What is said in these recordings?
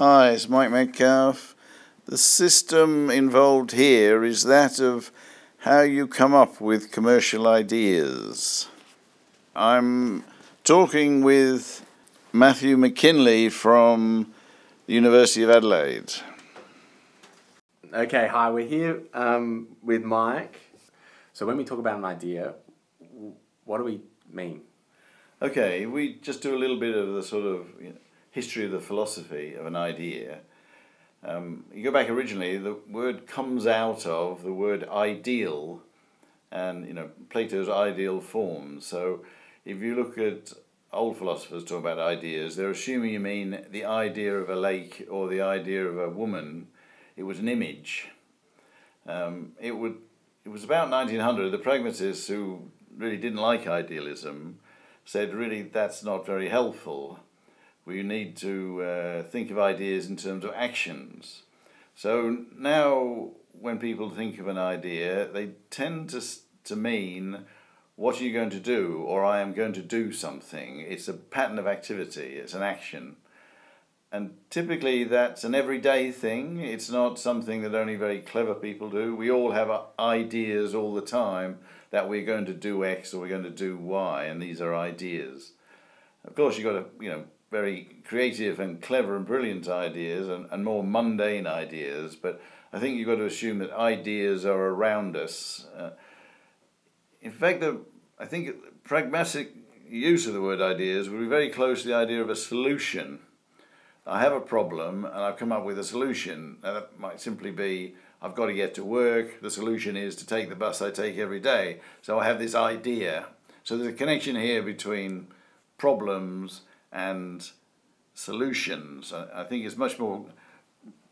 Hi, it's Mike Metcalf. The system involved here is that of how you come up with commercial ideas. I'm talking with Matthew McKinley from the University of Adelaide. Okay, hi, we're here um, with Mike. So, when we talk about an idea, what do we mean? Okay, we just do a little bit of the sort of you know, history of the philosophy of an idea. Um, you go back originally, the word comes out of the word ideal, and you know Plato's ideal form. So, if you look at old philosophers talk about ideas, they're assuming you mean the idea of a lake or the idea of a woman. It was an image. Um, it would. It was about 1900. The pragmatists who really didn't like idealism said, really, that's not very helpful. We need to uh, think of ideas in terms of actions. So now, when people think of an idea, they tend to to mean what are you going to do or I am going to do something. It's a pattern of activity, it's an action. And typically that's an everyday thing. It's not something that only very clever people do. We all have ideas all the time that we're going to do X or we're going to do Y, and these are ideas. Of course, you've got to, you know, very creative and clever and brilliant ideas and, and more mundane ideas, but I think you've got to assume that ideas are around us. Uh, in fact, the, I think pragmatic use of the word ideas would be very close to the idea of a solution. I have a problem and I've come up with a solution. Now, that might simply be I've got to get to work. The solution is to take the bus I take every day. So I have this idea. So there's a connection here between problems and solutions. I think it's much more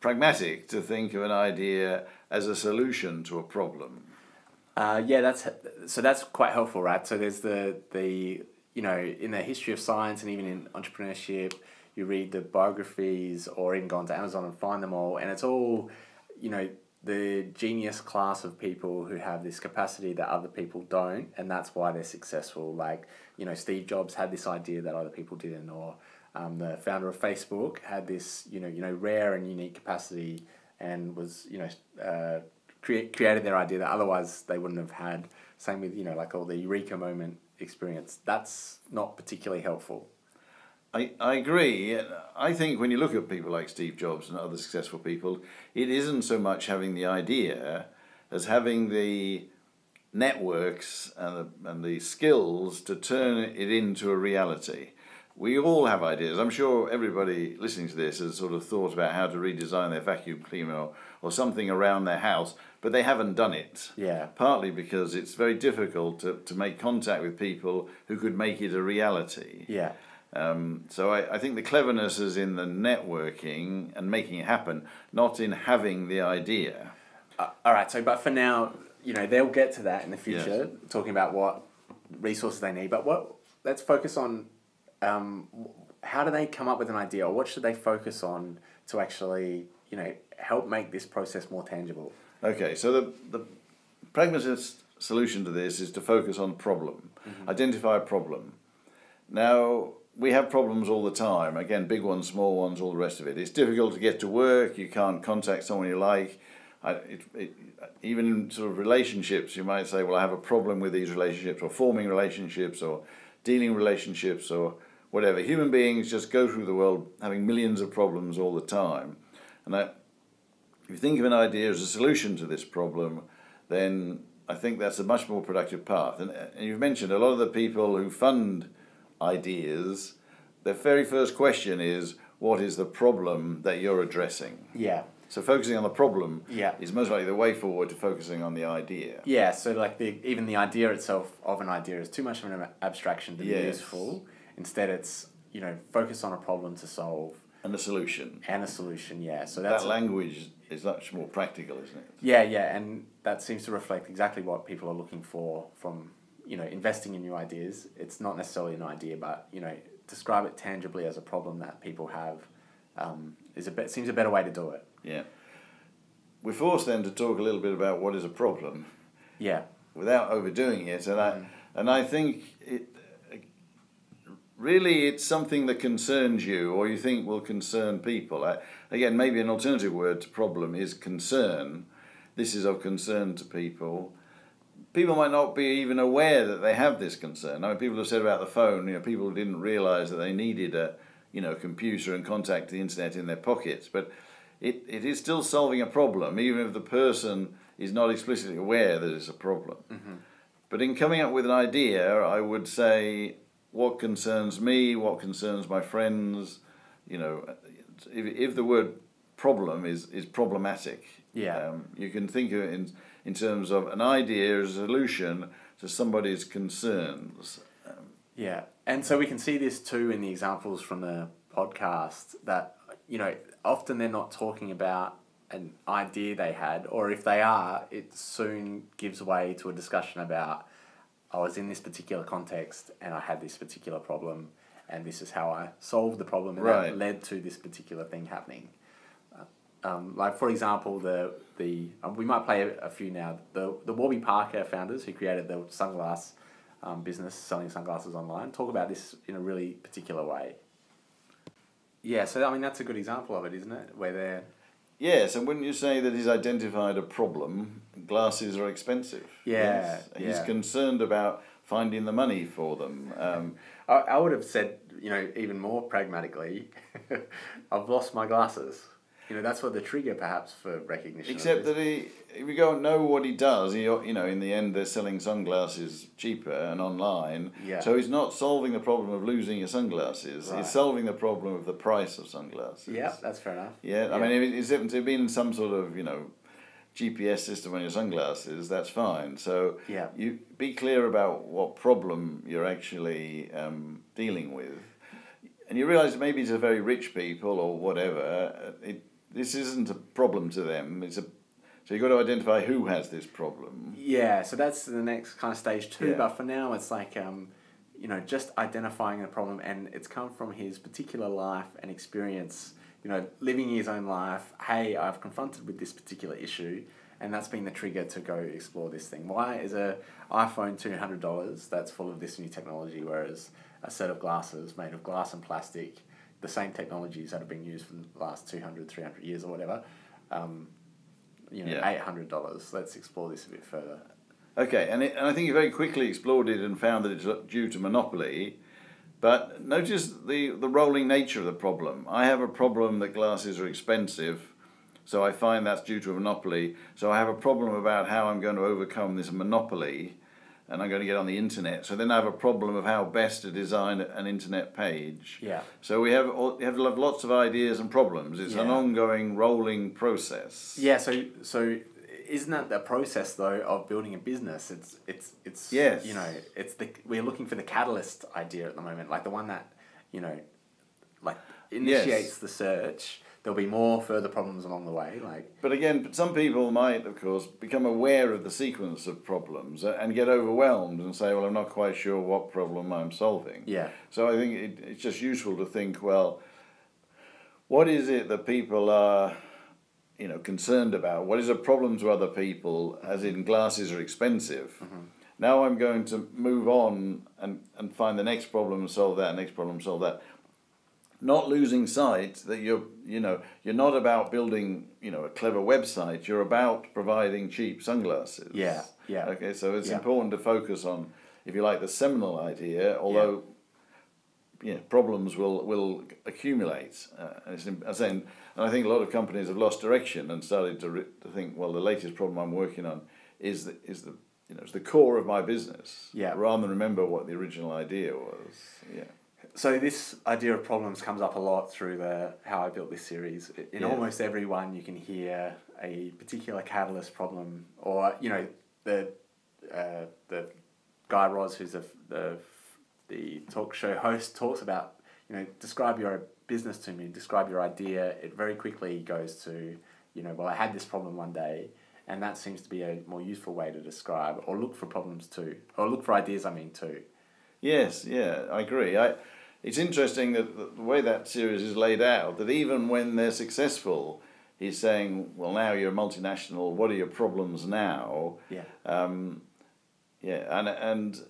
pragmatic to think of an idea as a solution to a problem. Uh, yeah, that's so that's quite helpful, right? So there's the the you know in the history of science and even in entrepreneurship, you read the biographies or even go onto Amazon and find them all, and it's all you know the genius class of people who have this capacity that other people don't, and that's why they're successful. Like you know, Steve Jobs had this idea that other people didn't, or um, the founder of Facebook had this you know you know rare and unique capacity and was you know. Uh, create, created their idea that otherwise they wouldn't have had. Same with, you know, like all the eureka moment experience. That's not particularly helpful. I, I agree. I think when you look at people like Steve Jobs and other successful people, it isn't so much having the idea as having the networks and the, and the skills to turn it into a reality. We all have ideas. I'm sure everybody listening to this has sort of thought about how to redesign their vacuum cleaner or, or something around their house, but they haven't done it. Yeah. Partly because it's very difficult to, to make contact with people who could make it a reality. Yeah. Um, so I, I think the cleverness is in the networking and making it happen, not in having the idea. Uh, all right. So, but for now, you know, they'll get to that in the future, Yes. talking about what resources they need. But what let's focus on um, how do they come up with an idea, or what should they focus on to actually, you know, help make this process more tangible? Okay, so the, the pragmatist solution to this is to focus on problem, identify a problem. Now, we have problems all the time. Again, big ones, small ones, all the rest of it. It's difficult to get to work. You can't contact someone you like. I, it, it, even in sort of relationships, you might say, "Well, I have a problem with these relationships, or forming relationships, or dealing relationships, or whatever." Human beings just go through the world having millions of problems all the time, and if you think of an idea as a solution to this problem, then I think that's a much more productive path. And, and you've mentioned a lot of the people who fund ideas, their very first question is, what is the problem that you're addressing? Yeah. So focusing on the problem Yeah. is most likely the way forward to focusing on the idea. Yeah, so like the even the idea itself of an idea is too much of an abstraction to be Yes. useful. Instead, it's you know focus on a problem to solve And the solution. and a solution. Yeah, so that's that language is much more practical, isn't it? yeah, yeah, and that seems to reflect exactly what people are looking for from you know investing in new ideas. It's not necessarily an idea, but you know describe it tangibly as a problem that people have. Um, is a bit seems a better way to do it. Yeah. We're forced then to talk a little bit about what is a problem. Yeah, without overdoing it. And I and I think it really it's something that concerns you or you think will concern people. I, again, maybe an alternative word to problem is concern. This is of concern to people. People might not be even aware that they have this concern. I mean, people have said about the phone, you know, people didn't realize that they needed a, you know, computer and contact the internet in their pockets. But it, it is still solving a problem, even if the person is not explicitly aware that it's a problem. Mm-hmm. But in coming up with an idea, I would say what concerns me, what concerns my friends, you know, if, if the word problem is, is problematic, Yeah. um, you can think of it in, in terms of an idea as a solution to somebody's concerns. Yeah, and so we can see this too in the examples from the podcast that you know often they're not talking about an idea they had, or if they are, it soon gives way to a discussion about I was in this particular context and I had this particular problem, and this is how I solved the problem, and Right. that led to this particular thing happening. Um, like for example, the the um, we might play a, a few now. The the Warby Parker founders who created the sunglass um, business selling sunglasses online talk about this in a really particular way. Yeah, so I mean that's a good example of it, isn't it? Where they're Yes, and wouldn't you say that he's identified a problem? Glasses are expensive. Yeah, Yes. He's yeah. concerned about finding the money for them. Um, I, I would have said you know even more pragmatically, I've lost my glasses. You know that's what the trigger perhaps for recognition. except that he, if you don't know what he does, he, you know, in the end, they're selling sunglasses cheaper and online. Yeah. So he's not solving the problem of losing your sunglasses. Right. He's solving the problem of the price of sunglasses. yeah, that's fair enough. Yeah, I mean, if it's if it's been some sort of you know GPS system on your sunglasses, that's fine. So Yeah. you be clear about what problem you're actually um, dealing with, and you realise maybe it's a very rich people or whatever. It this isn't a problem to them. It's a so you've got to identify who has this problem. Yeah, so that's the next kind of stage two. Yeah. But for now, it's like, um, you know, just identifying the problem, and it's come from his particular life and experience. You know, living his own life. Hey, I've confronted with this particular issue, and that's been the trigger to go explore this thing. Why is a iPhone two hundred dollars that's full of this new technology, whereas a set of glasses made of glass and plastic, the same technologies that have been used for the last 200, 300 years or whatever. Um, you know, Yeah. eight hundred dollars. Let's explore this a bit further. Okay, and, it, and I think you very quickly explored it and found that it's due to monopoly. But notice the, the rolling nature of the problem. I have a problem that glasses are expensive, so I find that's due to a monopoly. So I have a problem about how I'm going to overcome this monopoly, and I'm going to get on the internet. So then I have a problem of how best to design an internet page. Yeah. So we have all, we have lots of ideas and problems. It's an ongoing rolling process. Yeah, so so isn't that the process though of building a business? It's it's it's Yes. you know it's the we're looking for the catalyst idea at the moment, like the one that you know, like initiates the search. There'll be more further problems along the way, like But again, some people might, of course, become aware of the sequence of problems and get overwhelmed and say, well, I'm not quite sure what problem I'm solving. yeah, So I think it, it's just useful to think, well, what is it that people are, you know, concerned about? What is a problem to other people, as in glasses are expensive? Mm-hmm. Now I'm going to move on and, and find the next problem and solve that, next problem, solve that. Not losing sight that you're, you know, you're not about building, you know, a clever website. You're about providing cheap sunglasses. Yeah, yeah. Okay, so it's Yeah. important to focus on, if you like, the seminal idea. Although, yeah, problems will will accumulate. Uh, as in, and I think a lot of companies have lost direction and started to re- to think, well, the latest problem I'm working on is the is the you know it's the core of my business. Yeah. Rather than remember what the original idea was. Yeah. So this idea of problems comes up a lot through the how I built this series. In Yeah. almost every one, you can hear a particular catalyst problem, or you know the uh, the guy Raz, who's the the the talk show host, talks about you know describe your business to me, describe your idea. It very quickly goes to you know well I had this problem one day. And that seems to be a more useful way to describe, or look for problems too, or look for ideas. I mean too. Yes, yeah, I agree. I, it's interesting that the- way that series is laid out, that even when they're successful, he's saying, well, now you're a multinational, what are your problems now? Yeah. Um, yeah, and, and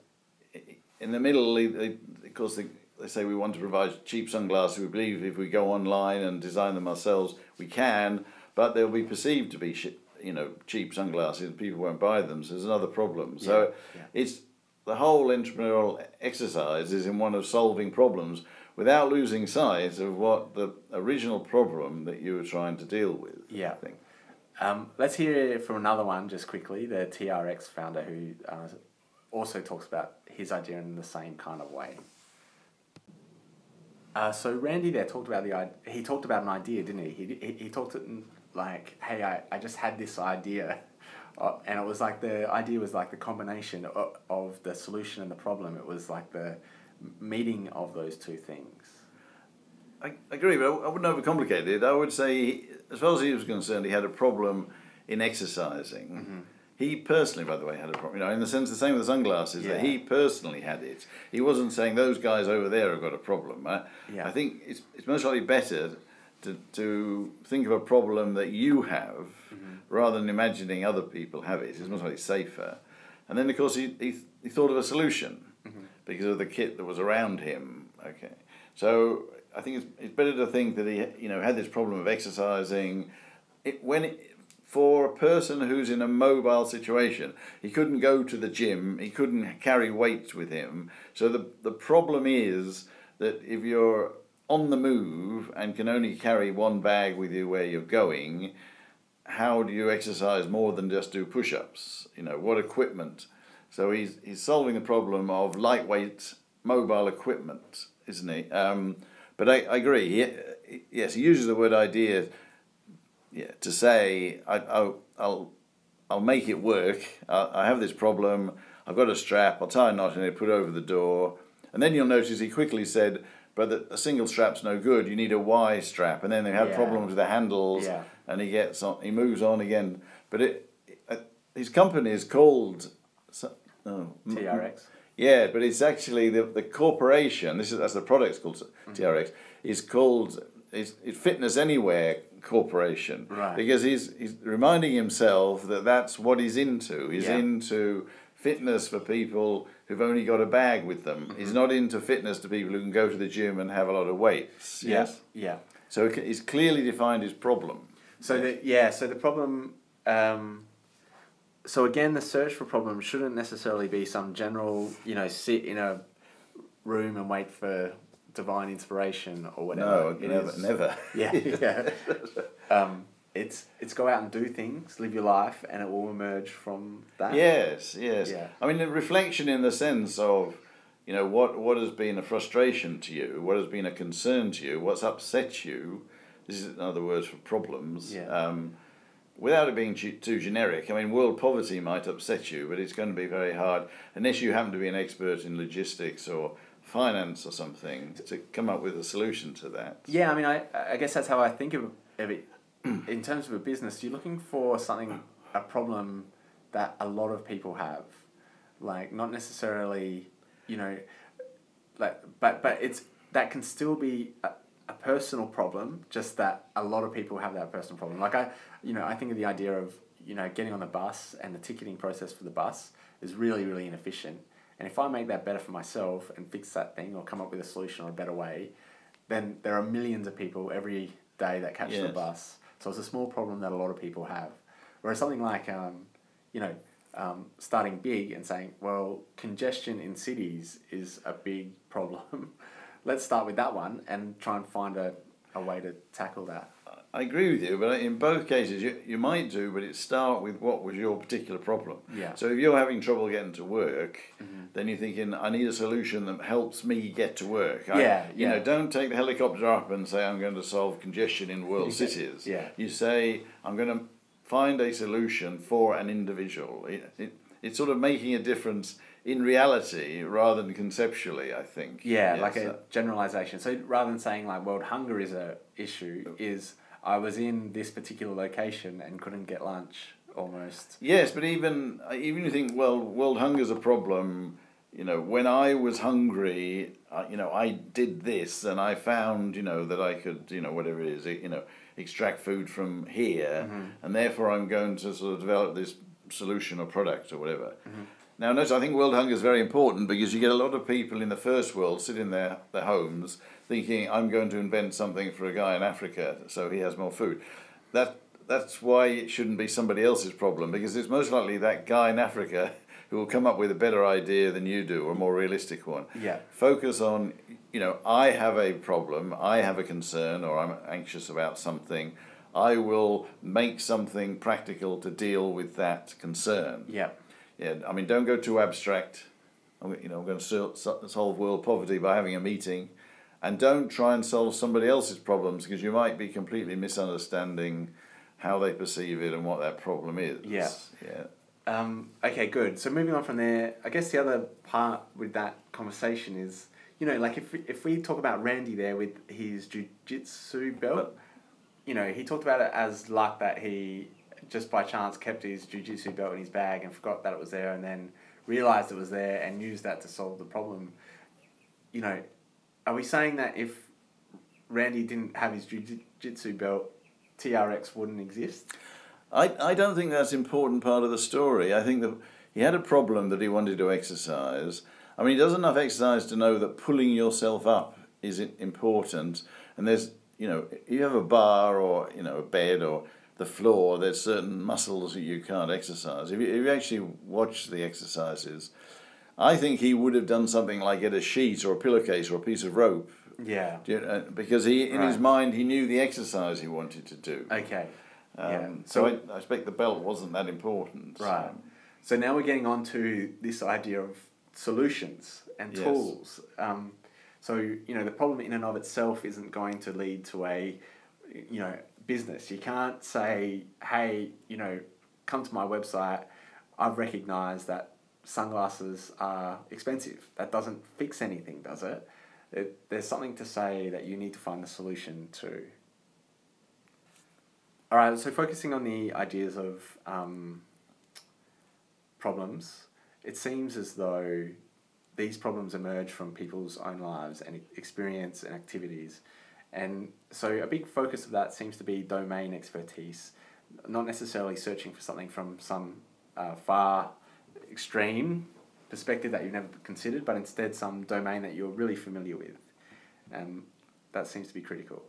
in the middle, he, they, of course, the, they say we want to provide cheap sunglasses. We believe if we go online and design them ourselves, we can, but they'll be perceived to be sh- you know cheap sunglasses. People won't buy them, so there's another problem. So yeah. it's the whole entrepreneurial exercise is in one of solving problems without losing sight of what the original problem that you were trying to deal with. Yeah. I think. Um, let's hear from another one just quickly. The TRX founder who uh, also talks about his idea in the same kind of way. Uh, so Randy there talked about the he talked about an idea, didn't he? He he, he talked it like, hey, I, I just had this idea, uh, and it was like the idea was like the combination of, of the solution and the problem. It was like the meeting of those two things. I I agree, but I wouldn't overcomplicate it. I would say, as far as he was concerned, he had a problem in exercising. Mm-hmm. He personally, by the way, had a problem. You know, in the sense the same with the sunglasses. That he personally had it. He wasn't saying those guys over there have got a problem. I, Yeah. I think it's it's most likely better to to think of a problem that you have Mm-hmm. rather than imagining other people have it. It's much safer. And then, of course, he he, he thought of a solution Mm-hmm. because of the kit that was around him. Okay, so I think it's, it's better to think that he you know had this problem of exercising. It, when it, for a person who's in a mobile situation, he couldn't go to the gym, he couldn't carry weights with him. So the the problem is that if you're on the move and can only carry one bag with you where you're going, how do you exercise more than just do push-ups? You know, what equipment? So he's he's solving the problem of lightweight mobile equipment, isn't he? Um, but I, I agree. He, yes, he uses the word idea. Yeah, to say I, I'll I'll I'll make it work. I, I have this problem. I've got a strap. I'll tie a knot in it. Put it over the door, and then you'll notice he quickly said, "But the, a single strap's no good. You need a Y strap." And then they have Yeah. problems with the handles, Yeah. and he gets on. He moves on again. But it, uh, his company is called. Oh, TRX. yeah, but it's actually the, the corporation. This is that's the product's called Mm-hmm. TRX. Is called it's, it's Fitness Anywhere Corporation. Right. Because he's he's reminding himself that that's what he's into. He's Yeah. into fitness for people who've only got a bag with them. Mm-hmm. He's not into fitness to people who can go to the gym and have a lot of weights. Yes. Yeah. So he's clearly defined his problem. So the yeah, so the problem. Um, so again, the search for problem shouldn't necessarily be some general, you know, sit in a room and wait for divine inspiration or whatever. No, It never, is- never. Yeah, yeah. um, it's it's go out and do things, live your life, and it will emerge from that. Yes, yes. Yeah. I mean, the reflection in the sense of, you know, what what has been a frustration to you, what has been a concern to you, what's upset you. This is another word for problems. Yeah. Um, without it being too, too generic, I mean, world poverty might upset you, but it's going to be very hard unless you happen to be an expert in logistics or finance or something to come up with a solution to that. Yeah, I mean, I, I guess that's how I think of, of it. Mm. In terms of a business, you're looking for something, a problem that a lot of people have, like not necessarily, you know, like but but it's that can still be a, a personal problem. Just that a lot of people have that personal problem. Like I, you know, I think of the idea of you know getting on the bus and the ticketing process for the bus is really really inefficient. And if I make that better for myself and fix that thing or come up with a solution or a better way, then there are millions of people every day that catch the bus. So it's a small problem that a lot of people have. Whereas something like, um, you know, um, starting big and saying, well, congestion in cities is a big problem. Let's start with that one and try and find a, a way to tackle that. I agree with you, but in both cases, you, you might do, but it start with what was your particular problem. Yeah. So if you're having trouble getting to work, mm-hmm. then you're thinking, I need a solution that helps me get to work. I- Yeah, You know, don't take the helicopter up and say, I'm going to solve congestion in world cities. Yeah. You say, I'm going to find a solution for an individual. It, it, it's sort of making a difference in reality rather than conceptually, I think. Yeah, Yes, like a uh, generalization. So rather than saying like world hunger is a issue, is I was in this particular location and couldn't get lunch almost. Yes, but even even you think, well, world hunger's a problem. You know, when I was hungry, uh, you know, I did this, and I found, you know, that I could, you know, whatever it is, you know, extract food from here, and therefore I'm going to sort of develop this solution or product or whatever. Now, notice I think world hunger is very important because you get a lot of people in the first world sitting in their, their homes thinking, I'm going to invent something for a guy in Africa so he has more food. That, that's why it shouldn't be somebody else's problem because it's most likely that guy in Africa who will come up with a better idea than you do or a more realistic one. Yeah. Focus on, you know, I have a problem, I have a concern, or I'm anxious about something. I will make something practical to deal with that concern. Yeah. Yeah, I mean, don't go too abstract. I'm, you know, I'm going to solve world poverty by having a meeting, and don't try and solve somebody else's problems because you might be completely misunderstanding how they perceive it and what that problem is. Yeah. Yeah. Um, okay, good. So moving on from there, I guess the other part with that conversation is, you know, like if we, if we talk about Randy there with his jujitsu belt, you know, he talked about it as luck that he just by chance kept his jujitsu belt in his bag and forgot that it was there and then realized it was there and used that to solve the problem. You know, are we saying that if Randy didn't have his jujitsu belt, TRX wouldn't exist? I, I don't think that's an important part of the story. I think that he had a problem that he wanted to exercise. I mean, he does enough exercise to know that pulling yourself up is important. And there's, you know, you have a bar or, you know, a bed or the floor, there's certain muscles that you can't exercise. If you, if you actually watch the exercises, I think he would have done something like get a sheet or a pillowcase or a piece of rope. Yeah. You know, because he, in right. his mind, he knew the exercise he wanted to do. Okay. Um, yeah. So, so I, I expect the belt wasn't that important. Right. So now we're getting on to this idea of solutions and yes. tools. Um, so you know the problem in and of itself isn't going to lead to a you know business. You can't say, hey, you know, come to my website. I've recognized that sunglasses are expensive. That doesn't fix anything, does it? it? There's something to say that you need to find the solution to. All right, so focusing on the ideas of um, problems, it seems as though these problems emerge from people's own lives and experience and activities. And so a big focus of that seems to be domain expertise, not necessarily searching for something from some uh, far extreme perspective that you've never considered, but instead some domain that you're really familiar with. Um, that seems to be critical.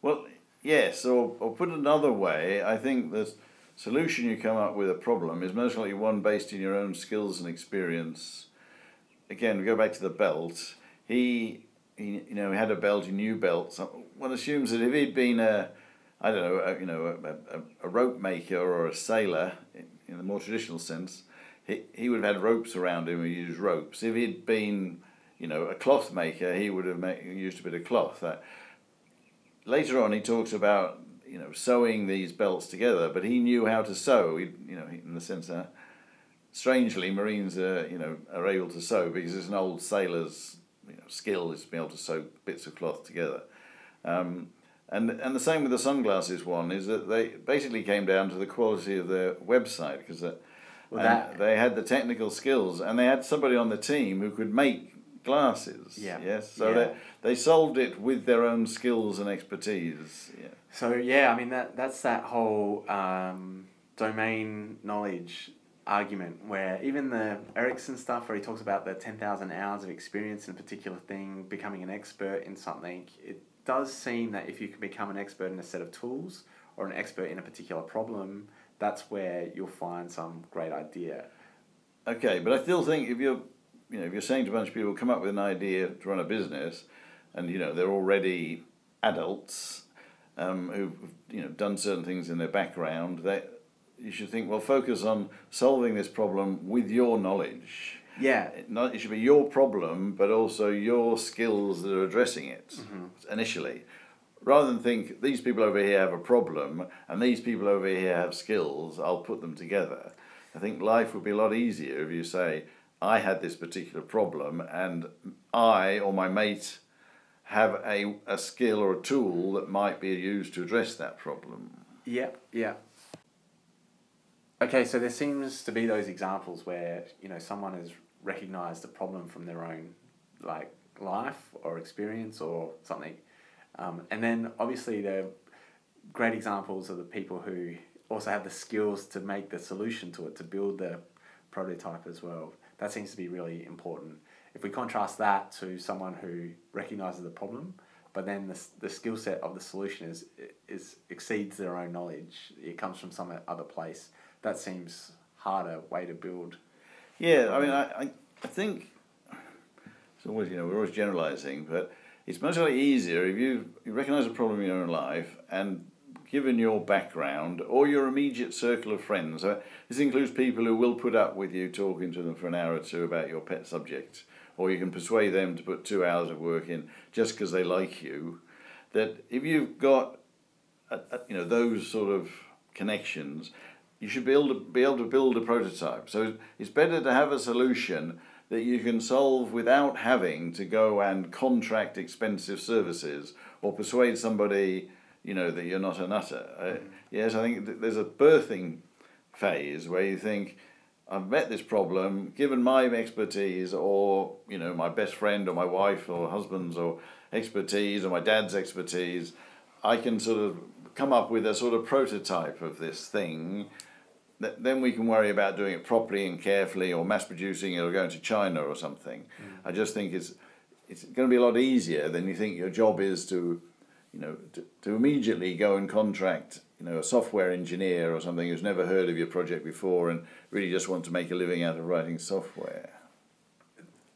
Well, yes, or, or put another way, I think the solution you come up with a problem is most likely one based in your own skills and experience. Again, we go back to the belt. He he, you know, he had a belt, he knew belts. One assumes that if he'd been a, I don't know, a, you know, a, a, a rope maker or a sailor in, in the more traditional sense, he, he would have had ropes around him and used ropes. If he'd been, you know, a cloth maker, he would have used a bit of cloth. That, later on, he talks about, you know, sewing these belts together, but he knew how to sew, he, you know, in the sense that, strangely, Marines are, you know, are able to sew because it's an old sailor's you know, skill is to be able to sew bits of cloth together. Um, and, and the same with the sunglasses one is that they basically came down to the quality of their website because well, that, they had the technical skills and they had somebody on the team who could make glasses. Yeah. Yes. So yeah. they they solved it with their own skills and expertise. Yeah. So yeah, I mean that that's that whole um, domain knowledge argument where even the Ericsson stuff where he talks about the 10,000 hours of experience in a particular thing, becoming an expert in something, it does seem that if you can become an expert in a set of tools or an expert in a particular problem, that's where you'll find some great idea. Okay, but I still think if you're, you know, if you're saying to a bunch of people, come up with an idea to run a business, and you know they're already adults um, who've you know done certain things in their background, they you should think, well, focus on solving this problem with your knowledge. Yeah. Not, it should be your problem, but also your skills that are addressing it mm-hmm. initially. Rather than think, these people over here have a problem and these people over here have skills, I'll put them together. I think life would be a lot easier if you say, I had this particular problem and I or my mate have a, a skill or a tool that might be used to address that problem. Yeah, yeah. Okay, so there seems to be those examples where you know someone has recognized a problem from their own like life or experience or something, um, and then obviously they're great examples of the people who also have the skills to make the solution to it to build the prototype as well. That seems to be really important. If we contrast that to someone who recognizes the problem, but then the, the skill set of the solution is, is exceeds their own knowledge, it comes from some other place, that seems harder way to build. Yeah, I mean, I, I, I think it's always, you know, we're always generalizing, but it's much easier if you, you recognize a problem in your own life and given your background or your immediate circle of friends. Uh, this includes people who will put up with you talking to them for an hour or two about your pet subject, or you can persuade them to put two hours of work in just because they like you. That if you've got, a, a, you know, those sort of connections, you should be able to be able to build a prototype. So it's better to have a solution that you can solve without having to go and contract expensive services or persuade somebody, you know, that you're not a nutter. Uh, yes, I think there's a birthing phase where you think, I've met this problem, given my expertise or, you know, my best friend or my wife or husband's or expertise or my dad's expertise, I can sort of come up with a sort of prototype of this thing then we can worry about doing it properly and carefully or mass producing it or going to China or something. Mm. I just think it's it's going to be a lot easier than you think your job is to you know to, to immediately go and contract you know a software engineer or something who's never heard of your project before and really just want to make a living out of writing software.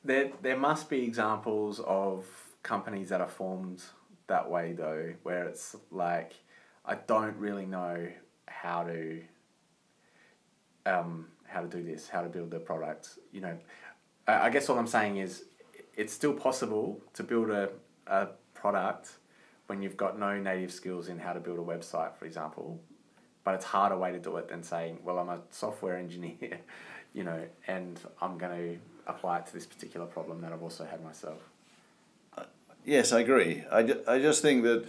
There there must be examples of companies that are formed that way though where it's like I don't really know how to um, how to do this, how to build the product. You know, I, guess all I'm saying is it's still possible to build a, a product when you've got no native skills in how to build a website, for example. But it's harder way to do it than saying, well, I'm a software engineer, you know, and I'm going to apply it to this particular problem that I've also had myself. Uh, yes, I agree. I, I just think that,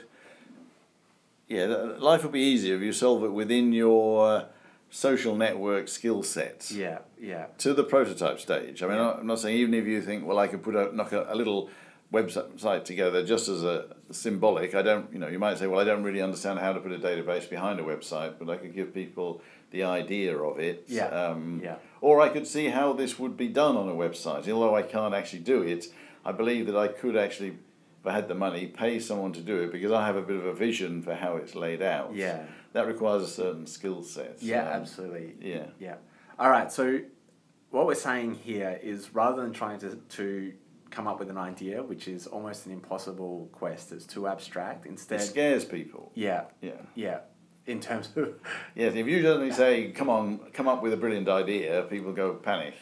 yeah, life would be easier if you solve it within your social network skill sets. Yeah, yeah. To the prototype stage. I mean, yeah. I'm not saying even if you think, well, I could put a knock a, a little website together just as a symbolic. I don't, you know, you might say, well, I don't really understand how to put a database behind a website, but I could give people the idea of it. Yeah. Um, yeah. Or I could see how this would be done on a website. Although I can't actually do it, I believe that I could actually, if I had the money, pay someone to do it because I have a bit of a vision for how it's laid out. Yeah that requires a certain skill set. Yeah, um, absolutely. Yeah. Yeah. All right. So what we're saying here is rather than trying to, to come up with an idea, which is almost an impossible quest, it's too abstract. Instead, it scares people. Yeah. Yeah. Yeah. In terms of yes, if you suddenly say, "Come on, come up with a brilliant idea," people go panic.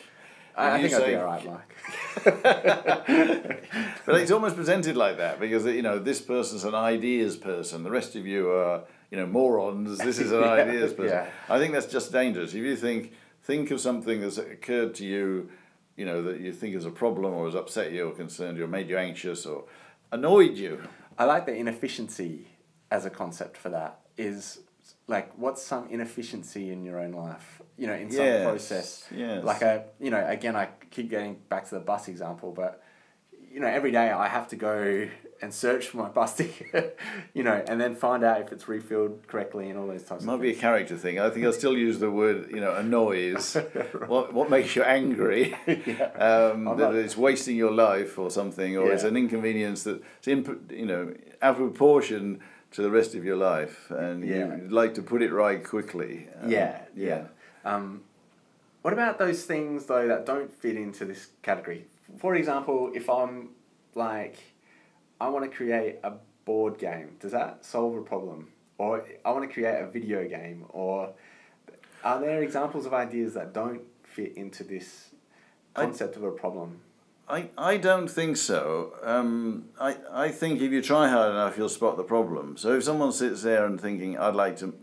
I, I think say, I'd be all right, Mike. but it's almost presented like that because you know this person's an ideas person. The rest of you are you know morons. This is an yeah, ideas person. Yeah. I think that's just dangerous. If you think think of something that's occurred to you, you know that you think is a problem or has upset you or concerned you or made you anxious or annoyed you. I like the inefficiency as a concept for that. Is like what's some inefficiency in your own life? You know, in some yes, process. Yes. Like a you know, again, I keep getting back to the bus example, but you know, every day I have to go and search for my bus ticket, you know, and then find out if it's refilled correctly and all those types. Might of be a character thing. I think I'll still use the word, you know, annoys. right. What what makes you angry? yeah. um, that not... it's wasting your life or something, or yeah. it's an inconvenience that's in, you know, out of proportion to the rest of your life, and yeah. you'd like to put it right quickly. Um, yeah, yeah. Um, what about those things though that don't fit into this category? For example, if I'm like I want to create a board game. Does that solve a problem? Or I want to create a video game. Or are there examples of ideas that don't fit into this concept I, of a problem? I, I don't think so. Um, I, I think if you try hard enough, you'll spot the problem. So if someone sits there and thinking, I'd like to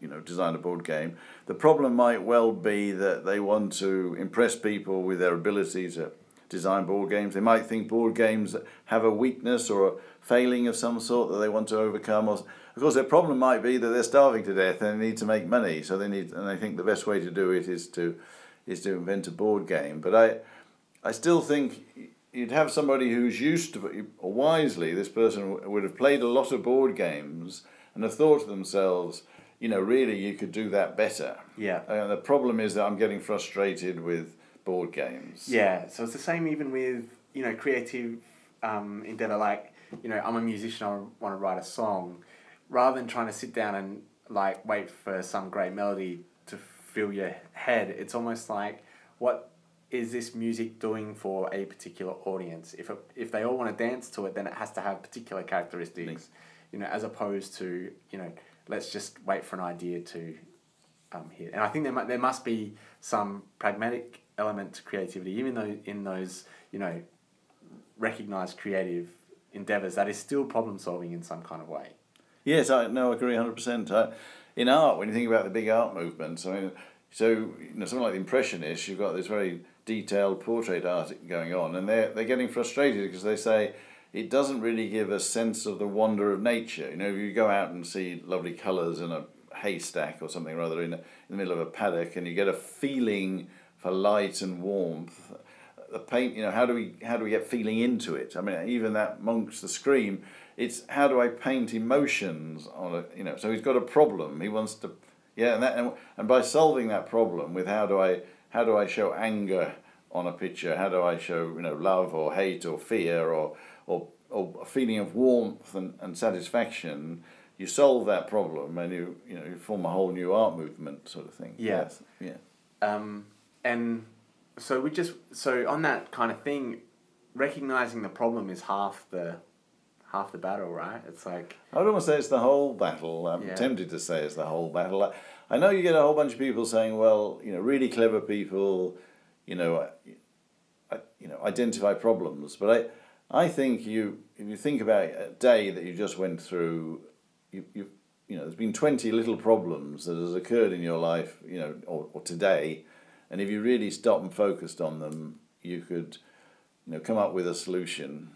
you know, design a board game, the problem might well be that they want to impress people with their ability to design board games. They might think board games have a weakness or a failing of some sort that they want to overcome. Or, of course, their problem might be that they're starving to death and they need to make money. So they need, and I think the best way to do it is to is to invent a board game. But I, I still think you'd have somebody who's used to, or wisely, this person would have played a lot of board games and have thought to themselves, you know, really you could do that better. Yeah. And the problem is that I'm getting frustrated with board games. Yeah, so it's the same even with you know creative um, endeavor. Like you know, I'm a musician. I want to write a song, rather than trying to sit down and like wait for some great melody to fill your head. It's almost like what is this music doing for a particular audience? If it, if they all want to dance to it, then it has to have particular characteristics. You know, as opposed to you know, let's just wait for an idea to um, hit. And I think there mu- there must be some pragmatic element to creativity, even though in those you know recognized creative endeavors, that is still problem solving in some kind of way. Yes, I no, I agree hundred percent. Uh, in art, when you think about the big art movements, I mean, so you know, something like the Impressionists, you've got this very detailed portrait art going on, and they're they're getting frustrated because they say it doesn't really give a sense of the wonder of nature. You know, if you go out and see lovely colours in a haystack or something rather in, a, in the middle of a paddock, and you get a feeling for light and warmth. The paint, you know, how do we how do we get feeling into it? I mean, even that Munch's the scream. It's how do I paint emotions on a you know? So he's got a problem. He wants to, yeah, and that and, and by solving that problem with how do I how do I show anger on a picture? How do I show you know love or hate or fear or or, or a feeling of warmth and, and satisfaction? You solve that problem and you you know you form a whole new art movement sort of thing. Yeah. Yes. Yeah. Um, and so we just so on that kind of thing, recognizing the problem is half the half the battle, right? It's like I would almost say it's the whole battle. I'm Yeah. tempted to say it's the whole battle. I, I know you get a whole bunch of people saying, well, you know, really clever people, you know, I, you know, identify problems. But I, I think you, if you think about a day that you just went through, you, you, you know, there's been 20 little problems that has occurred in your life, you know, or, or today. And if you really stop and focused on them, you could, you know, come up with a solution.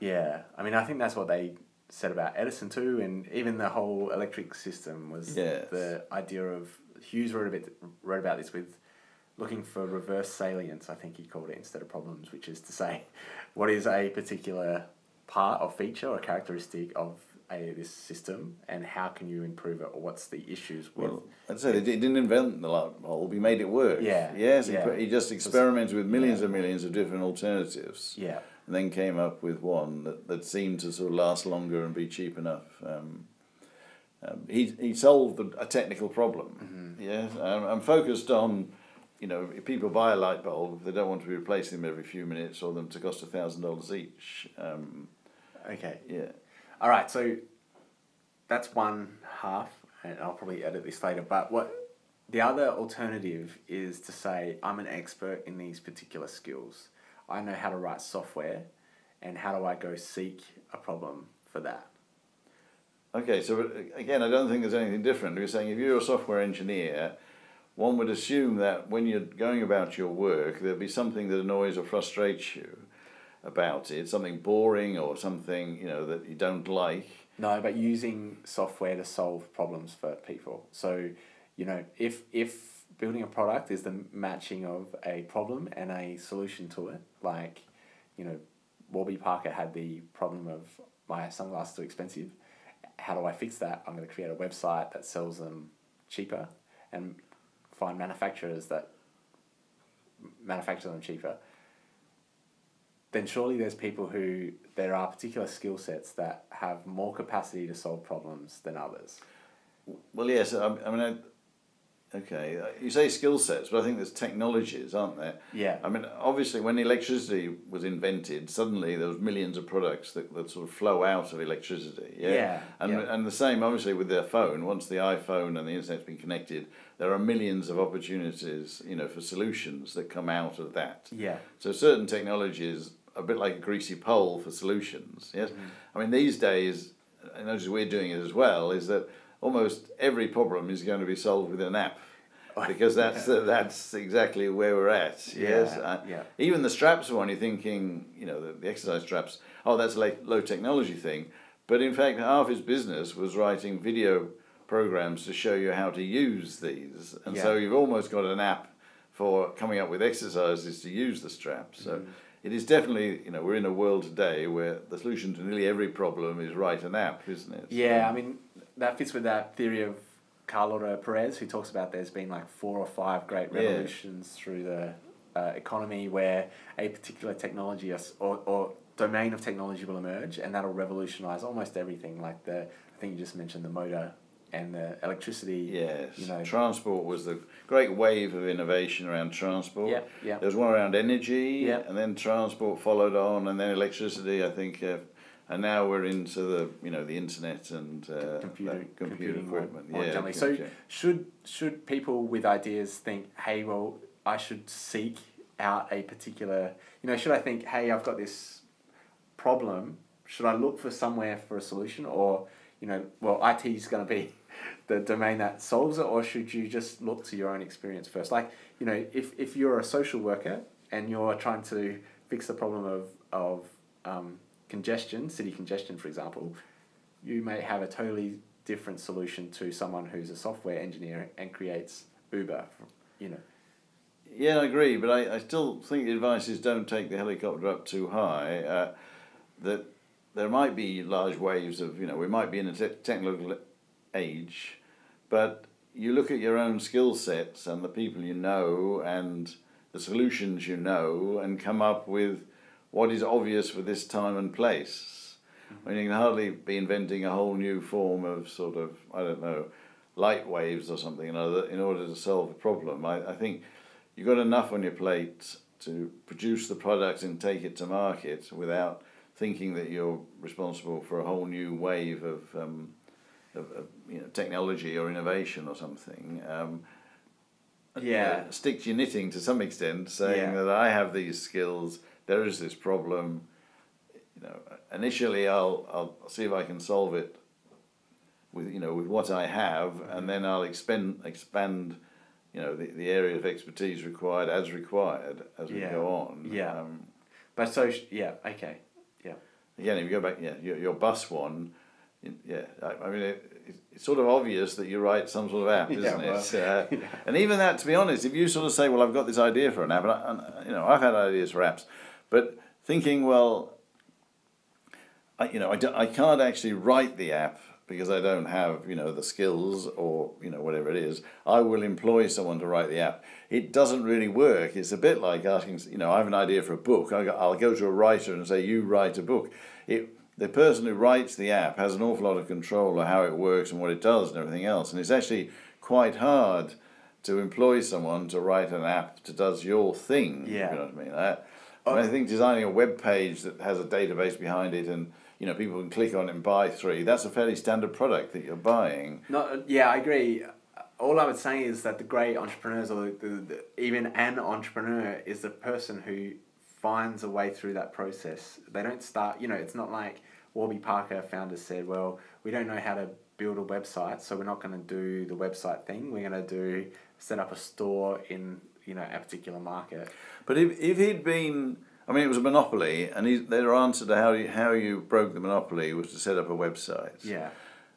yeah. I mean, I think that's what they said about Edison too, and even the whole electric system was Yes. the idea of Hughes wrote a bit wrote about this with looking for reverse salients. I think he called it instead of problems, which is to say, what is a particular part or feature or characteristic of a this system, and how can you improve it, or what's the issues with Well, I'd say they didn't invent the light bulb. He made it work. Yeah, Yes. He, yeah. put, he just experimented with millions yeah. and millions of different alternatives, yeah. and then came up with one that, that seemed to sort of last longer and be cheap enough. Um, um, he he solved a, a technical problem. Mm-hmm. Yes. Um, I'm focused on. You know, if people buy a light bulb, they don't want to be replacing them every few minutes or them to cost a thousand dollars each. Um, Okay. yeah. All right, so that's one half, and I'll probably edit this later. But what the other alternative is to say, I'm an expert in these particular skills. I know how to write software, and how do I go seek a problem for that? Okay, so uh, again, I don't think there's anything different. We're saying if you're a software engineer, one would assume that when you're going about your work, there'll be something that annoys or frustrates you about it, something boring or something you know that you don't like. No, but using software to solve problems for people. So, you know, if if building a product is the matching of a problem and a solution to it, like, you know, Warby Parker had the problem of my sunglasses too expensive. How do I fix that? I'm going to create a website that sells them cheaper and find manufacturers that manufacture them cheaper. Then surely there's people who there are particular skill sets that have more capacity to solve problems than others. Well, yes, I, I mean, I, okay, you say skill sets, but I think there's technologies, aren't there? Yeah. I mean, obviously, when electricity was invented, suddenly there was millions of products that, that sort of flow out of electricity. Yeah. Yeah, And yeah. and the same, obviously, with their phone. Once the iPhone and the internet's been connected, there are millions of opportunities, you know, for solutions that come out of that. Yeah. So certain technologies, a bit like a greasy pole for solutions. Yes, I mean these days, and notice we're doing it as well, is that almost every problem is going to be solved with an app. Because that's that's exactly where we're at. Yes, Yeah, Uh, yeah. Even the straps one, you're thinking, you know, the, the exercise straps. Oh, that's a like low technology thing, but in fact, half his business was writing video programs to show you how to use these, and so you've almost got an app for coming up with exercises to use the strap. So Mm-hmm. It is definitely, you know, we're in a world today where the solution to nearly every problem is write an app, isn't it? Yeah, I mean, that fits with that theory of Carlota Perez, who talks about there's been like four or five great Yeah. revolutions through the uh, economy where a particular technology or, or, or domain of technology will emerge and that'll revolutionize almost everything. Like the, I think you just mentioned the motor and the electricity. Yes. You know. transport was the great wave of innovation around transport. Yeah, yeah. There was one around energy, Yeah. and then transport followed on, and then electricity. I think, uh, and now we're into the you know the internet and uh, computer, computer computing more- equipment. more yeah, generally. So should should people with ideas think, hey, well, I should seek out a particular, you know, should I think, hey, I've got this problem, should I look for somewhere for a solution, or you know, well, IT is going to be the domain that solves it, or should you just look to your own experience first? Like, you know, if if you're a social worker and you're trying to fix the problem of of um, congestion, city congestion, for example, you may have a totally different solution to someone who's a software engineer and creates Uber. You know. Yeah, I agree, but I, I still think the advice is don't take the helicopter up too high. Uh, that there might be large waves of, you know, we might be in a te- technical age, but you look at your own skill sets and the people you know and the solutions you know and come up with what is obvious for this time and place. Mm-hmm. I mean, you can hardly be inventing a whole new form of sort of, I don't know, light waves or something in order, in order to solve a problem. I, I think you've got enough on your plate to produce the product and take it to market without thinking that you're responsible for a whole new wave of, um, of, of you know, technology or innovation or something. Um, Yeah. stick to your knitting to some extent, saying Yeah. that I have these skills, there is this problem. You know, initially I'll I'll see if I can solve it with you know with what I have, and then I'll expand expand, you know, the, the area of expertise required as required as we Yeah. go on. Yeah. Um, But so yeah, okay, again, if you go back, yeah, your, your bus one, yeah, I, I mean, it, it's sort of obvious that you write some sort of app, isn't well, it? Uh, yeah. And even that, to be honest, if you sort of say, well, I've got this idea for an app, and, I, and you know, I've had ideas for apps, but thinking, well, I, you know, I, do, I can't actually write the app because I don't have, you know, the skills or, you know, whatever it is. I will employ someone to write the app. It doesn't really work. It's a bit like asking, you know, I have an idea for a book. I'll go to a writer and say, you write a book. It, the person who writes the app has an awful lot of control of how it works and what it does and everything else. And it's actually quite hard to employ someone to write an app that does your thing. Yeah. You know what I mean? I, I, mean, I think designing a web page that has a database behind it and you know people can click on it and buy three. That's a fairly standard product that you're buying. no, yeah, I agree. All I would say is that the great entrepreneurs, or the, the, the, even an entrepreneur, is the person who finds a way through that process. They don't start. You know, it's not like Warby Parker founders said, "Well, we don't know how to build a website, so we're not going to do the website thing. We're going to do set up a store in you know a particular market." But if, if he'd been, I mean, it was a monopoly, and he, their answer to how you, how you broke the monopoly was to set up a website. Yeah.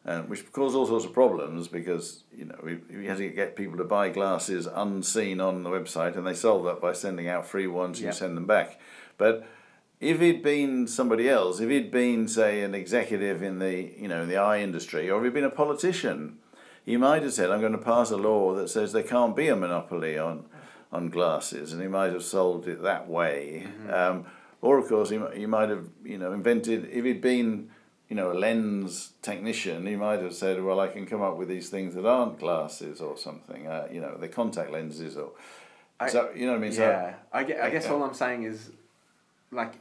Um, which caused all sorts of problems because you know we, we had to get people to buy glasses unseen on the website, and they solved that by sending out free ones and Yeah. send them back. But if he'd been somebody else, if he'd been say an executive in the you know in the eye industry, or if he'd been a politician, he might have said, "I'm going to pass a law that says there can't be a monopoly on on glasses," and he might have solved it that way. Um, or of course, he, he might have you know invented if he'd been you know, a lens technician, he might have said, "Well, I can come up with these things that aren't glasses or something. Uh, you know, they're contact lenses or." I- so you know what I mean. Yeah, I, gue- I guess Yeah. all I'm saying is, like,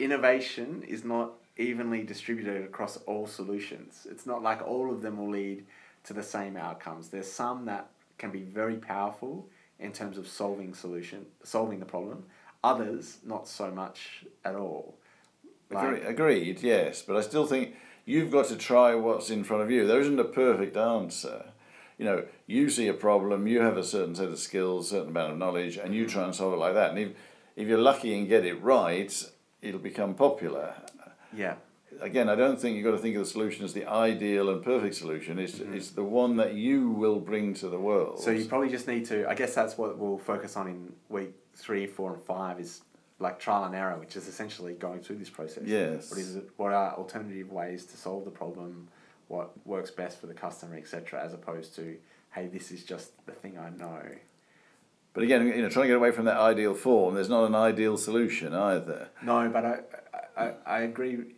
innovation is not evenly distributed across all solutions. It's not like all of them will lead to the same outcomes. There's some that can be very powerful in terms of solving solution, solving the problem. Others not so much at all. Agree, agreed. Yes, but I still think you've got to try what's in front of you. There isn't a perfect answer. You know, you see a problem, you have a certain set of skills, certain amount of knowledge, and you try and solve it like that. And if if you're lucky and get it right, it'll become popular. Yeah. again, I don't think you've got to think of the solution as the ideal and perfect solution. It's, mm-hmm. it's the one that you will bring to the world. So you probably just need to. I guess that's what we'll focus on in week three, four, and five is like trial and error, which is essentially going through this process. Yes. What is it? What are alternative ways to solve the problem? what works best for the customer, etc., as opposed to, hey, this is just the thing I know. But again, you know, trying to get away from that ideal form, there's not an ideal solution either. No, but I, I, I agree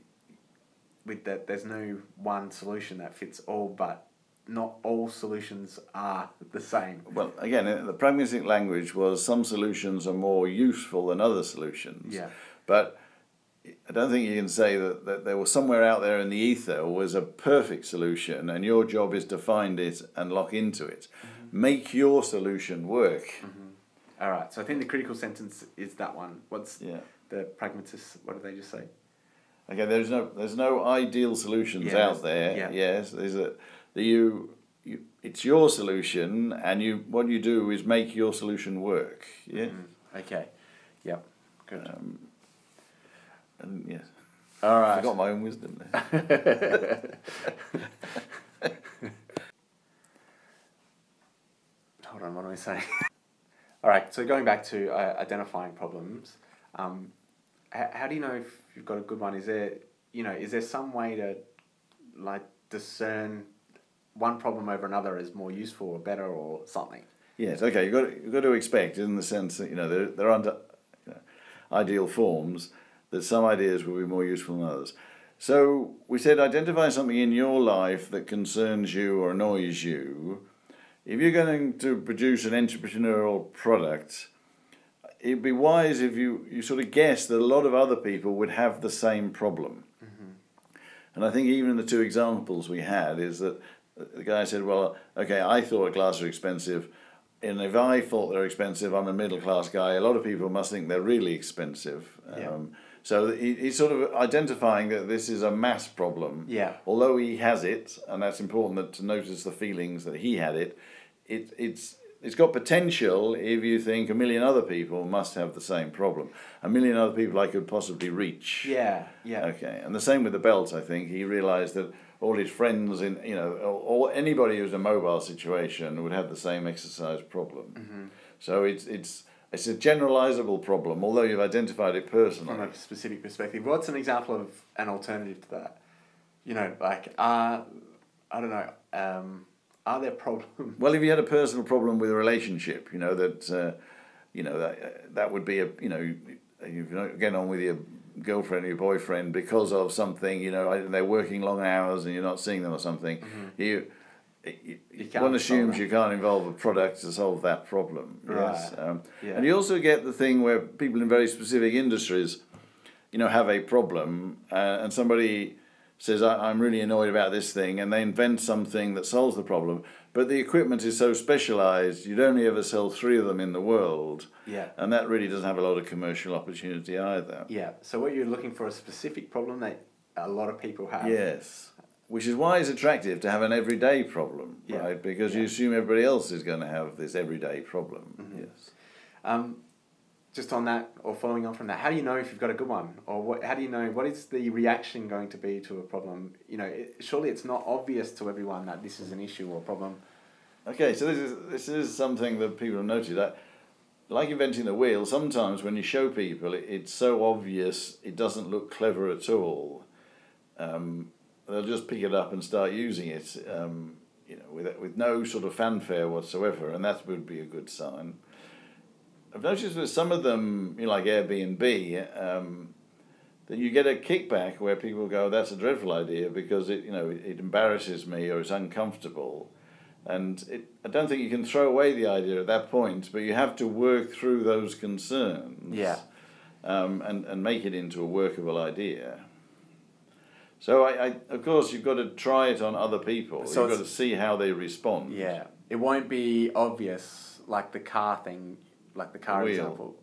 with that. There's no one solution that fits all, but not all solutions are the same. Well, again, uh, the pragmatic language was some solutions are more useful than other solutions. Yeah. But I don't think you can say that, that there was somewhere out there in the ether was a perfect solution, and your job is to find it and lock into it. Mm-hmm. Make your solution work. Mm-hmm. All right. So I think the critical sentence is that one. What's Yeah. the pragmatists? What did they just say? Okay, there's no there's no ideal solutions Yeah, out there. yeah. Yes, there's a the you, you it's your solution, and you what you do is make your solution work. Yeah, Mm, okay. Yep. Good. um, and yes, All I right. forgot my own wisdom there. Hold on. What am I saying? All right. So going back to uh, identifying problems, um, how, how do you know if you've got a good one? Is there you know is there some way to like discern one problem over another is more useful or better or something? Yes, okay. You've got to, you've got to expect, in the sense that you know there there aren't uh, you know, ideal forms, that some ideas will be more useful than others. So we said identify something in your life that concerns you or annoys you. If you're going to produce an entrepreneurial product, it'd be wise if you, you sort of guess that a lot of other people would have the same problem. And I think even in the two examples we had is that the guy said, "Well, okay, I thought glasses are expensive, and if I thought they're expensive, I'm a middle class guy. A lot of people must think they're really expensive." Yeah. Um, so he, he's sort of identifying that this is a mass problem. Yeah. Although he has it, and that's important that, to notice the feelings that he had it. It it's it's got potential if you think a million other people must have the same problem. A million other people I could possibly reach. Yeah. Yeah. Okay, and the same with the belt. I think he realised that all his friends in you know, or, or anybody who's in a mobile situation would have the same exercise problem. Mm-hmm. So it's it's it's a generalizable problem, although you've identified it personally. From a specific perspective, what's an example of an alternative to that? You know, like are I don't know. Um, are there problems? Well, if you had a personal problem with a relationship, you know that, uh, you know that that would be a you know you not get on with your girlfriend or your boyfriend because of something you know they're working long hours and you're not seeing them or something. You. You, You one assumes you can't involve a product to solve that problem. Yes, um, Yeah. and you also get the thing where people in very specific industries, you know, have a problem, uh, and somebody says, I, "I'm really annoyed about this thing," and they invent something that solves the problem. But the equipment is so specialized, you'd only ever sell three of them in the world, Yeah. and that really doesn't have a lot of commercial opportunity either. Yeah. So what you're looking for a specific problem that a lot of people have. Yes. Which is why it's attractive to have an everyday problem, Yeah. right? Because you assume everybody else is going to have this everyday problem. Mm-hmm. Yes. Um, just on that, or following on from that, how do you know if you've got a good one, or what? How do you know what is the reaction going to be to a problem? You know, it, surely it's not obvious to everyone that this is an issue or problem. Okay, so this is this is something that people have noted. That, like inventing the wheel, sometimes when you show people, it, it's so obvious it doesn't look clever at all. Um, they'll just pick it up and start using it, um, you know, with with no sort of fanfare whatsoever, and that would be a good sign. I've noticed with some of them, you know, like Airbnb, um, that you get a kickback where people go, "That's a dreadful idea because it, you know, it embarrasses me or it's uncomfortable." And it, I don't think you can throw away the idea at that point, but you have to work through those concerns Yeah. um, and, and make it into a workable idea. So, I, I, of course, you've got to try it on other people. So you've got to see how they respond. Yeah, it won't be obvious like the car thing, like the car Wheel. example,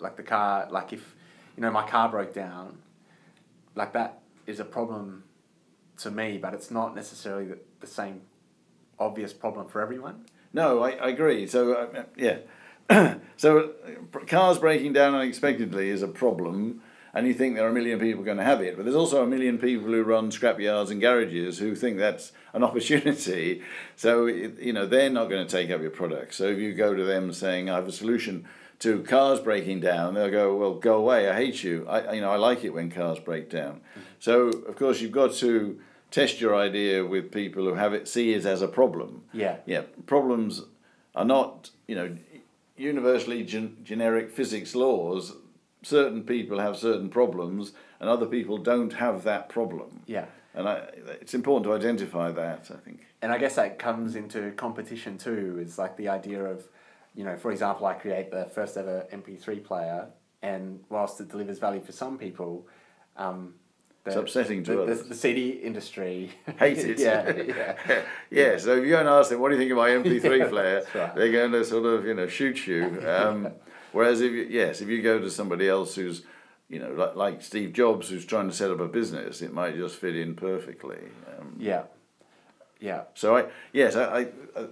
like the car. Like if you know my car broke down, like that is a problem to me, but it's not necessarily the, the same obvious problem for everyone. No, I, I agree. So, uh, yeah. so, cars breaking down unexpectedly is a problem, and you think there are a million people going to have it. But there's also a million people who run scrapyards and garages who think that's an opportunity. So, it, you know, they're not going to take up your product. So, if you go to them saying, I have a solution to cars breaking down, they'll go, well, go away. I hate you. I, you know, I like it when cars break down. So, of course, you've got to test your idea with people who have it see it as a problem. Yeah. Yeah, problems are not you know universally gen- generic physics laws. Certain people have certain problems, and other people don't have that problem. Yeah. And I, it's important to identify that. I think. And I guess that comes into competition too. Is like the idea of, you know, for example, I create the first ever MP3 player, and whilst it delivers value for some people, um, It's upsetting to the, others. The, the CD industry hates it. yeah, yeah, yeah, so if you go and ask them, what do you think of my MP3 Yeah, player? right. They're going to sort of, you know, shoot you. Um, whereas if you, yes, if you go to somebody else who's, you know, like, like Steve Jobs, who's trying to set up a business, it might just fit in perfectly. Um, yeah, yeah, so I, yes, I, I, I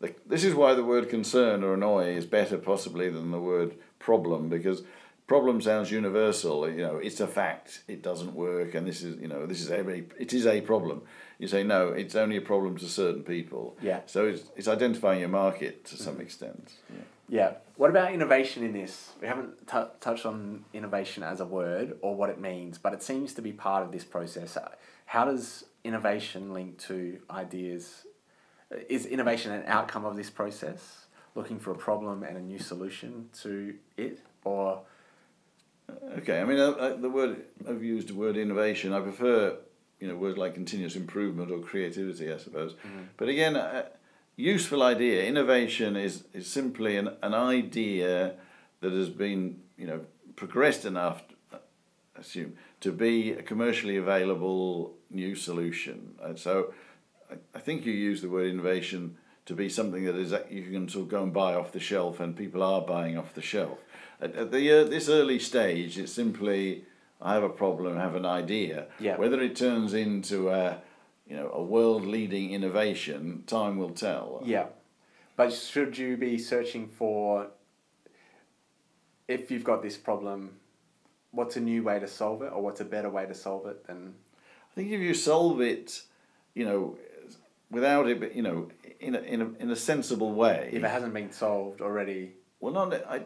the, this is why the word concern or annoy is better possibly than the word problem because problem sounds universal. You know, it's a fact. It doesn't work, and this is you know this is a it is a problem. You say no, it's only a problem to certain people. Yeah. So it's it's identifying your market to some mm-hmm. extent. Yeah. yeah. What about innovation in this? We haven't t- touched on innovation as a word or what it means, but it seems to be part of this process. How does innovation link to ideas? Is innovation an outcome of this process? Looking for a problem and a new solution to it, or Okay, I mean, uh, uh, the word I've used the word innovation. I prefer, you know, words like continuous improvement or creativity, I suppose. But again, a useful idea. Innovation is is simply an an idea that has been, you know, progressed enough, I assume, to be a commercially available new solution. And so, I, I think you use the word innovation to be something that is that you can sort of go and buy off the shelf, and people are buying off the shelf. At, at the uh, this early stage, it's simply I have a problem, I have an idea. Yeah. Whether it turns into a you know a world leading innovation, time will tell. yeah. But should you be searching for if you've got this problem? What's a new way to solve it, or what's a better way to solve it than I think if you solve it, you know, without it, you know, in a, in a, in a sensible way. if it hasn't been solved already? Well, not I.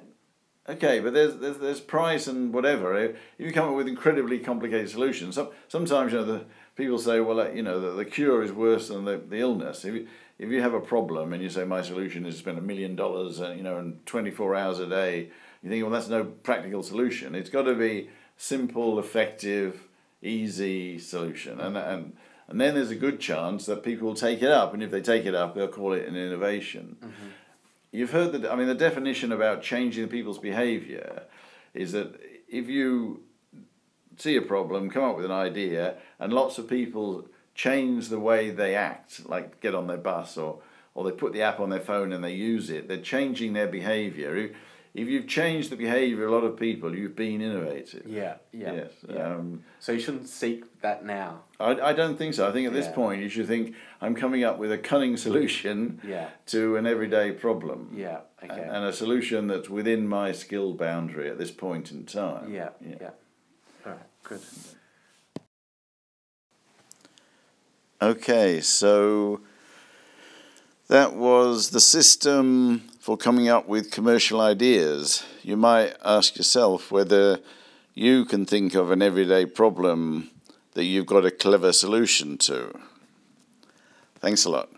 Okay, but there's there's there's price and whatever. If you come up with incredibly complicated solutions, some, sometimes you know the people say, well, uh, you know, the, the cure is worse than the, the illness. If you, if you have a problem and you say my solution is to spend a million dollars, uh, you know, and twenty four hours a day, you think, well, that's no practical solution. It's got to be simple, effective, easy solution, and and and then there's a good chance that people will take it up, and if they take it up, they'll call it an innovation. Mm-hmm. You've heard that. I mean, the definition about changing people's behaviour is that if you see a problem, come up with an idea, and lots of people change the way they act, like get on their bus or or they put the app on their phone and they use it, they're changing their behaviour. If, if you've changed the behaviour of a lot of people, you've been innovative. Yeah, yeah. Yes. yeah. Um, so you shouldn't seek that now. I, I don't think so. I think at this Yeah. point you should think I'm coming up with a cunning solution Yeah, to an everyday problem. yeah, okay. and a solution that's within my skill boundary at this point in time. yeah, yeah, All right, good. Okay, so that was the system for coming up with commercial ideas. You might ask yourself whether you can think of an everyday problem that you've got a clever solution to. Thanks a lot.